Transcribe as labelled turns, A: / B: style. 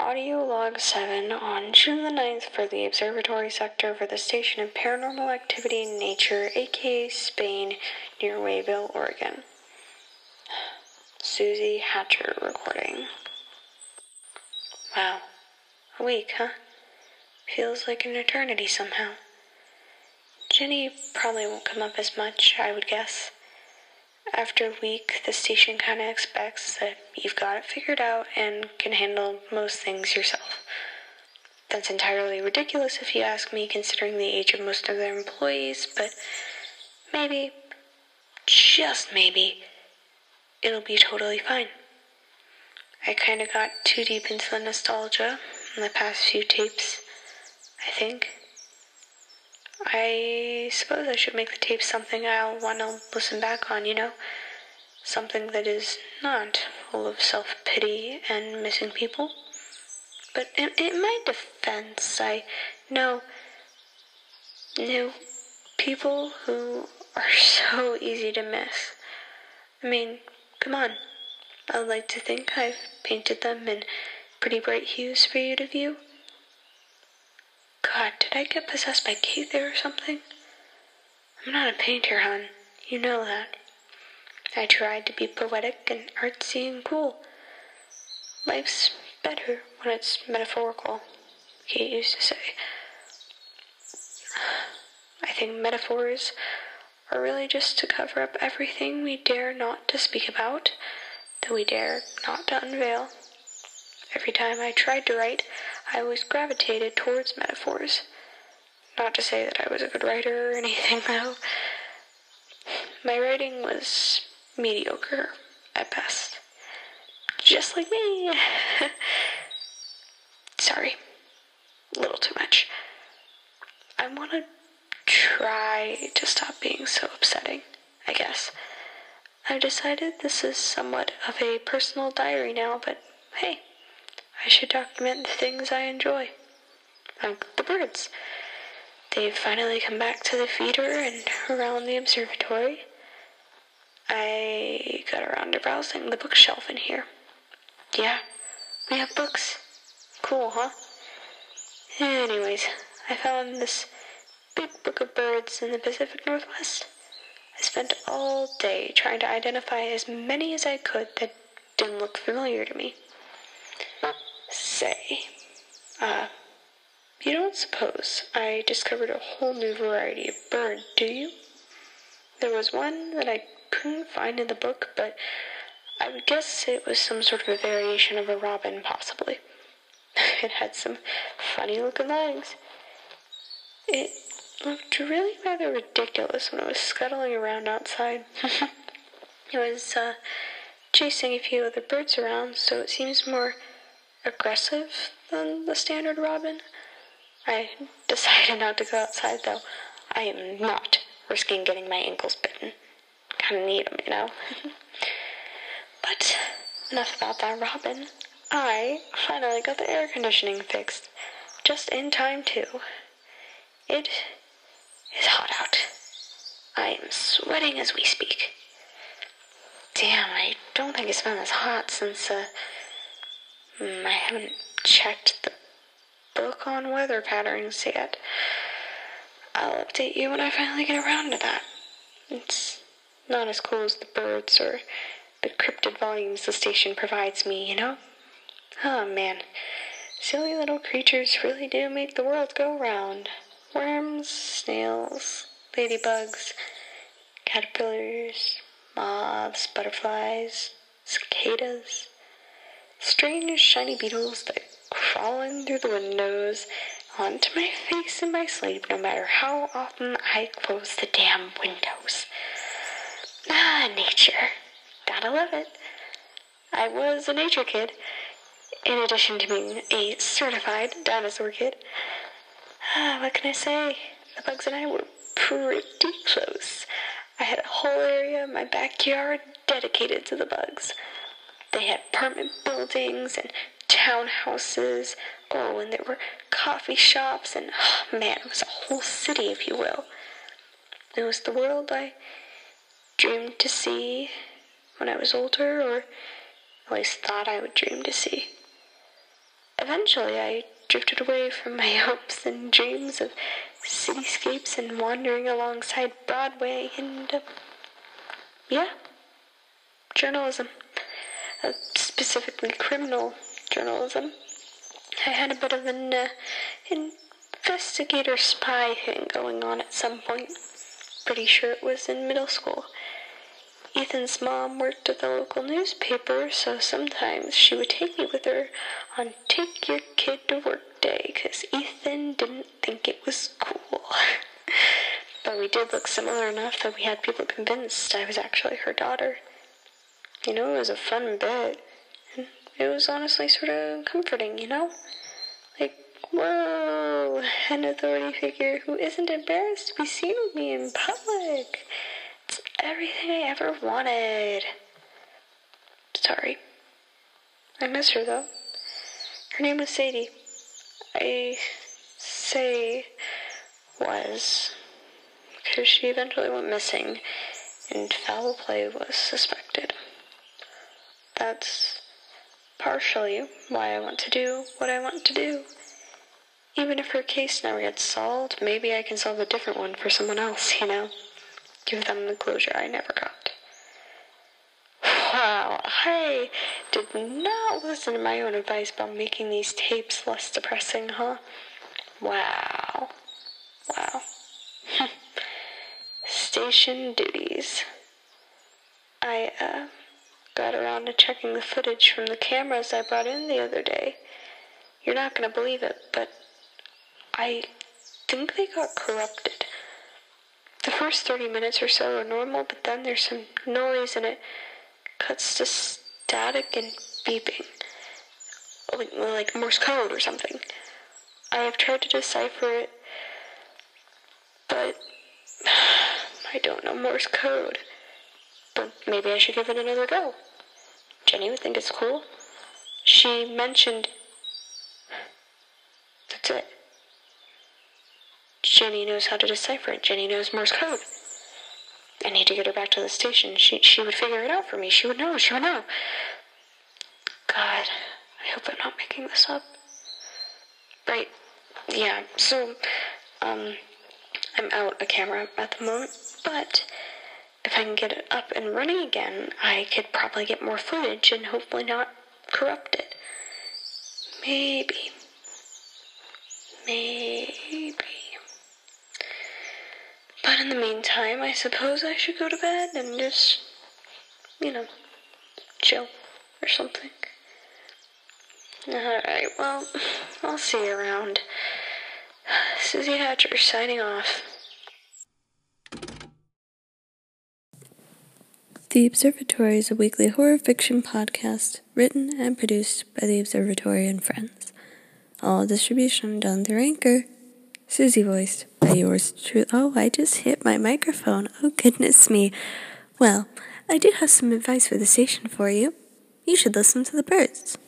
A: Audio log 7 on June the 9th for the observatory sector for the Station of Paranormal Activity in Nature, aka SPAIN, near Wayvil, Oregon. Susie Hatcher recording. Wow. A week, huh? Feels like an eternity somehow. Jenny probably won't come up as much, I would guess. After a week, the station kind of expects that you've got it figured out and can handle most things yourself. That's entirely ridiculous if you ask me, considering the age of most of their employees, but maybe, just maybe, it'll be totally fine. I kind of got too deep into the nostalgia in the past few tapes, I think. I suppose I should make the tape something I'll want to listen back on, you know? Something that is not full of self pity and missing people. But in, in my defense, I know, know people who are so easy to miss. I mean, come on. I would like to think I've painted them in pretty bright hues for you to view. God, did I get possessed by Kate there or something? I'm not a painter, hon. You know that. I tried to be poetic and artsy and cool. Life's better when it's metaphorical, Kate used to say. I think metaphors are really just to cover up everything we dare not to speak about, that we dare not to unveil. Every time I tried to write, I always gravitated towards metaphors. Not to say that I was a good writer or anything, though. My writing was mediocre at best. Just like me. Sorry. A little too much. I want to try to stop being so upsetting, I guess. I've decided this is somewhat of a personal diary now, but hey, I should document the things I enjoy. Like the birds. They've finally come back to the feeder and around the observatory. I got around to browsing the bookshelf in here. Yeah, we have books. Cool, huh? Anyways, I found this big book of birds in the Pacific Northwest. I spent all day trying to identify as many as I could that didn't look familiar to me. Say, uh, you don't suppose I discovered a whole new variety of bird, do you? There was one that I couldn't find in the book, but I would guess it was some sort of a variation of a robin, possibly. it had some funny looking legs. It looked really rather ridiculous when it was scuttling around outside. it was uh, chasing a few other birds around, so it seems more aggressive than the standard robin. I decided not to go outside, though. I am not risking getting my ankles bitten. Kind of need them, you know. but enough about that robin. I finally got the air conditioning fixed, just in time too. It is hot out. I am sweating as we speak. Damn, I don't think it's been this hot since, uh, Mm, I haven't checked the book on weather patterns yet. I'll update you when I finally get around to that. It's not as cool as the birds or the cryptid volumes the station provides me, you know? Oh man, silly little creatures really do make the world go round. Worms, snails, ladybugs, caterpillars, moths, butterflies, cicadas, strange shiny beetles that crawl in through the windows onto my face in my sleep no matter how often I close the damn windows. Ah, nature. Gotta love it. I was a nature kid, in addition to being a certified dinosaur kid. Ah, what can I say? The bugs and I were pretty close. I had a whole area of my backyard dedicated to the bugs. They had apartment buildings and townhouses. Oh, and there were coffee shops, and oh, man, it was a whole city, if you will. It was the world I dreamed to see when I was older, or at least thought I would dream to see. eventually I drifted away from my hopes and dreams of cityscapes and wandering alongside Broadway and, uh, yeah, journalism. Uh, specifically criminal journalism. I had a bit of an uh, investigator spy thing going on at some point. Pretty sure it was in middle school. Ethan's mom worked at the local newspaper, so sometimes she would take me with her on Take Your Kid to Work Day, because Ethan didn't think it was cool. but we did look similar enough that we had people convinced I was actually her daughter. You know, it was a fun bit. And it was honestly sort of comforting, you know? Like, whoa, an authority figure who isn't embarrassed to be seen with me in public. It's everything I ever wanted. Sorry. I miss her though. Her name was Sadie. I say was because she eventually went missing and foul play was suspected. That's partially why I want to do what I want to do. Even if her case never gets solved, maybe I can solve a different one for someone else, you know? give them the closure I never got. Wow, I did not listen to my own advice about making these tapes less depressing, huh? Wow. Wow. Station duties. I, uh, got around to checking the footage from the cameras I brought in the other day. You're not gonna believe it, but I think they got corrupted. The first 30 minutes or so are normal, but then there's some noise and it cuts to static and beeping. Like, like Morse code or something. I have tried to decipher it, but I don't know Morse code. But maybe I should give it another go. Jenny would think it's cool. She mentioned. That's it. Jenny knows how to decipher it. Jenny knows Morse code. I need to get her back to the station. She she would figure it out for me. She would know. She would know. God, I hope I'm not making this up. Right. Yeah. So, um, I'm out a camera at the moment, but if I can get it up and running again, I could probably get more footage and hopefully not corrupt it. Maybe. Maybe. But in the meantime, I suppose I should go to bed and just, you know, chill or something. Alright, well, I'll see you around. Susie Hatcher signing off.
B: The Observatory is a weekly horror fiction podcast written and produced by the Observatory and friends. All distribution done through Anchor. Susie voiced by yours truly. Oh, I just hit my microphone. Oh, goodness me. Well, I do have some advice for the station for you. You should listen to the birds.